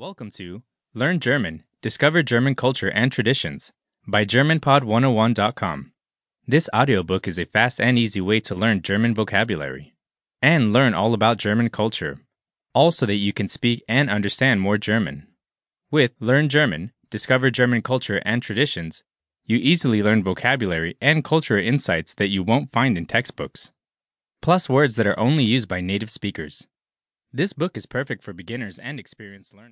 Welcome to Learn German, Discover German Culture and Traditions by GermanPod101.com. This audiobook is a fast and easy way to learn German vocabulary and learn all about German culture, all so that you can speak and understand more German. With Learn German, Discover German Culture and Traditions, you easily learn vocabulary and cultural insights that you won't find in textbooks, plus words that are only used by native speakers. This book is perfect for beginners and experienced learners.